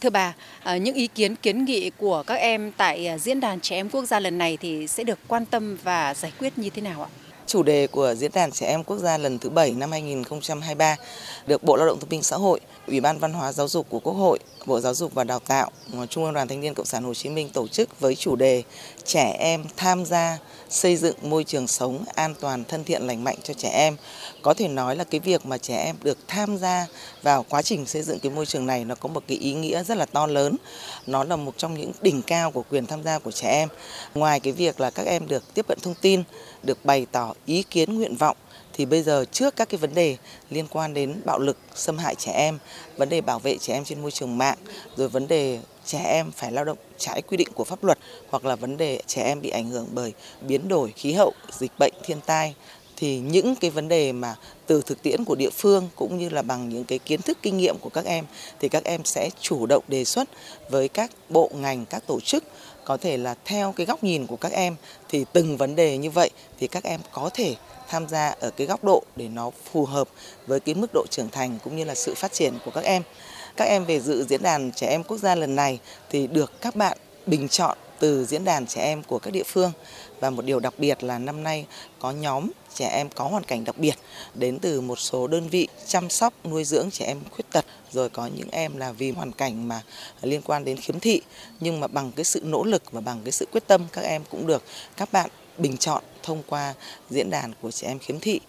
Thưa bà, ờ, những ý kiến kiến nghị của các em tại ờ, Diễn đàn Trẻ Em Quốc gia lần này thì sẽ được quan tâm và giải quyết như thế nào ạ? Chủ đề của Diễn đàn Trẻ Em Quốc gia lần thứ 7 năm 2023 được Bộ Lao động Thương binh Xã hội, Ủy ban Văn hóa Giáo dục của Quốc hội, Bộ Giáo dục và Đào tạo, Trung ương Đoàn Thanh niên Cộng sản Hồ Chí Minh tổ chức với chủ đề Trẻ em tham gia xây dựng môi trường sống an toàn, thân thiện, lành mạnh cho trẻ em. Có thể nói là cái việc mà trẻ em được tham gia vào quá trình xây dựng cái môi trường này nó có một cái ý nghĩa rất là to lớn. Nó là một trong những đỉnh cao của quyền tham gia của trẻ em. Ngoài cái việc là các em được tiếp cận thông tin, được bày tỏ ý kiến nguyện vọng thì bây giờ trước các cái vấn đề liên quan đến bạo lực xâm hại trẻ em, vấn đề bảo vệ trẻ em trên môi trường mạng, rồi vấn đề trẻ em phải lao động trái quy định của pháp luật hoặc là vấn đề trẻ em bị ảnh hưởng bởi biến đổi khí hậu, dịch bệnh, thiên tai thì những cái vấn đề mà từ thực tiễn của địa phương cũng như là bằng những cái kiến thức, kinh nghiệm của các em thì các em sẽ chủ động đề xuất với các bộ ngành, các tổ chức có thể là theo cái góc nhìn của các em thì từng vấn đề như vậy thì các em có thể tham gia ở cái góc độ để nó phù hợp với cái mức độ trưởng thành cũng như là sự phát triển của các em. Các em về dự diễn đàn trẻ em quốc gia lần này thì được các bạn bình chọn từ diễn đàn trẻ em của các địa phương và một điều đặc biệt là năm nay có nhóm trẻ em có hoàn cảnh đặc biệt, đến từ một số đơn vị chăm sóc, nuôi dưỡng trẻ em khuyết tật, rồi có những em là vì hoàn cảnh mà liên quan đến khiếm thị nhưng mà bằng cái sự nỗ lực và bằng cái sự quyết tâm, các em cũng được các bạn bình chọn thông qua diễn đàn của trẻ em khiếm thị.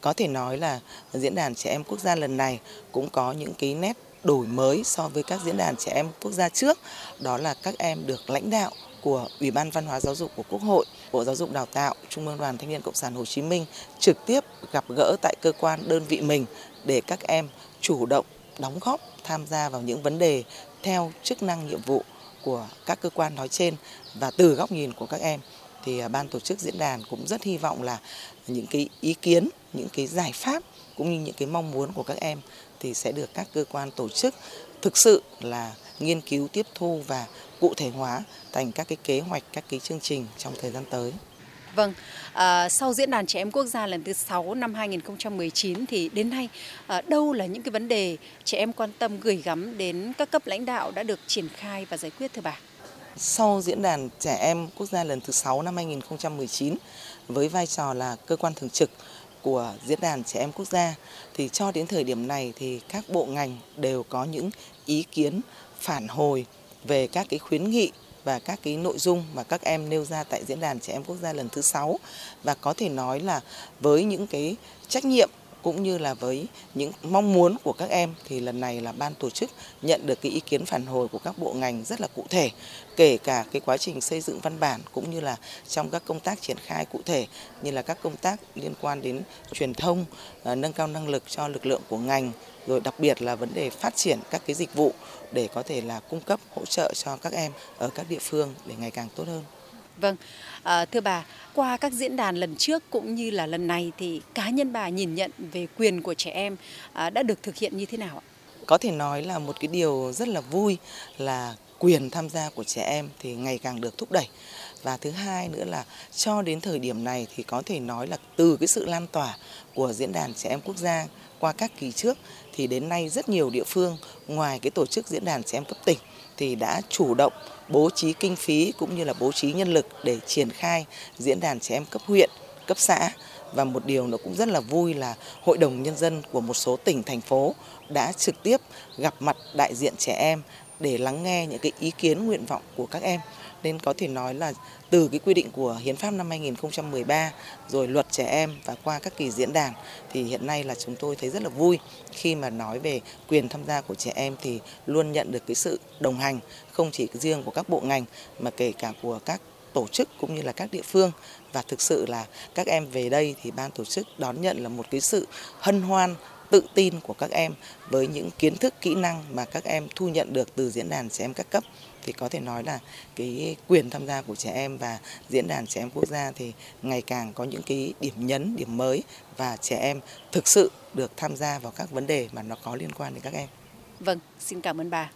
Có thể nói là diễn đàn trẻ em quốc gia lần này cũng có những cái nét đổi mới so với các diễn đàn trẻ em quốc gia trước, đó là các em được lãnh đạo của Ủy ban Văn hóa Giáo dục của Quốc hội, Bộ Giáo dục Đào tạo, Trung ương Đoàn Thanh niên Cộng sản Hồ Chí Minh trực tiếp gặp gỡ tại cơ quan đơn vị mình để các em chủ động đóng góp tham gia vào những vấn đề theo chức năng nhiệm vụ của các cơ quan nói trên. Và từ góc nhìn của các em thì à, ban tổ chức diễn đàn cũng rất hy vọng là những cái ý kiến, những cái giải pháp cũng như những cái mong muốn của các em thì sẽ được các cơ quan tổ chức thực sự là nghiên cứu tiếp thu và cụ thể hóa thành các cái kế hoạch, các cái chương trình trong thời gian tới. Vâng, à, sau diễn đàn trẻ em quốc gia lần thứ 6 năm 2019 thì đến nay à, đâu là những cái vấn đề trẻ em quan tâm gửi gắm đến các cấp lãnh đạo đã được triển khai và giải quyết thưa bà? Sau diễn đàn trẻ em quốc gia lần thứ 6 năm 2019 với vai trò là cơ quan thường trực của diễn đàn trẻ em quốc gia. Thì cho đến thời điểm này thì các bộ ngành đều có những ý kiến phản hồi về các cái khuyến nghị và các cái nội dung mà các em nêu ra tại diễn đàn trẻ em quốc gia lần thứ 6 và có thể nói là với những cái trách nhiệm cũng như là với những mong muốn của các em thì lần này là ban tổ chức nhận được cái ý kiến phản hồi của các bộ ngành rất là cụ thể, kể cả cái quá trình xây dựng văn bản cũng như là trong các công tác triển khai cụ thể như là các công tác liên quan đến truyền thông ờ, nâng cao năng lực cho lực lượng của ngành, rồi đặc biệt là vấn đề phát triển các cái dịch vụ để có thể là cung cấp, hỗ trợ cho các em ở các địa phương để ngày càng tốt hơn. Vâng, à, thưa bà, qua các diễn đàn lần trước cũng như là lần này thì cá nhân bà nhìn nhận về quyền của trẻ em à, đã được thực hiện như thế nào ạ? Có thể nói là một cái điều rất là vui là quyền tham gia của trẻ em thì ngày càng được thúc đẩy và thứ hai nữa là cho đến thời điểm này thì có thể nói là từ cái sự lan tỏa của diễn đàn trẻ em quốc gia qua các kỳ trước thì đến nay rất nhiều địa phương ngoài cái tổ chức diễn đàn trẻ em cấp tỉnh thì đã chủ động bố trí kinh phí cũng như là bố trí nhân lực để triển khai diễn đàn trẻ em cấp huyện, cấp xã. Và một điều nó cũng rất là vui là hội đồng nhân dân của một số tỉnh thành phố đã trực tiếp gặp mặt đại diện trẻ em để lắng nghe những cái ý kiến nguyện vọng của các em nên có thể nói là từ cái quy định của hiến pháp năm 2013 rồi luật trẻ em và qua các kỳ diễn đàn, thì hiện nay là chúng tôi thấy rất là vui khi mà nói về quyền tham gia của trẻ em thì luôn nhận được cái sự đồng hành, không chỉ riêng của các bộ ngành, mà kể cả của các tổ chức cũng như là các địa phương. Và thực sự là các em về đây thì ban tổ chức đón nhận là một cái sự hân hoan tự tin của các em với những kiến thức kỹ năng mà các em thu nhận được từ diễn đàn trẻ em các cấp thì có thể nói là cái quyền tham gia của trẻ em và diễn đàn trẻ em quốc gia thì ngày càng có những cái điểm nhấn, điểm mới và trẻ em thực sự được tham gia vào các vấn đề mà nó có liên quan đến các em. Vâng, xin cảm ơn bà.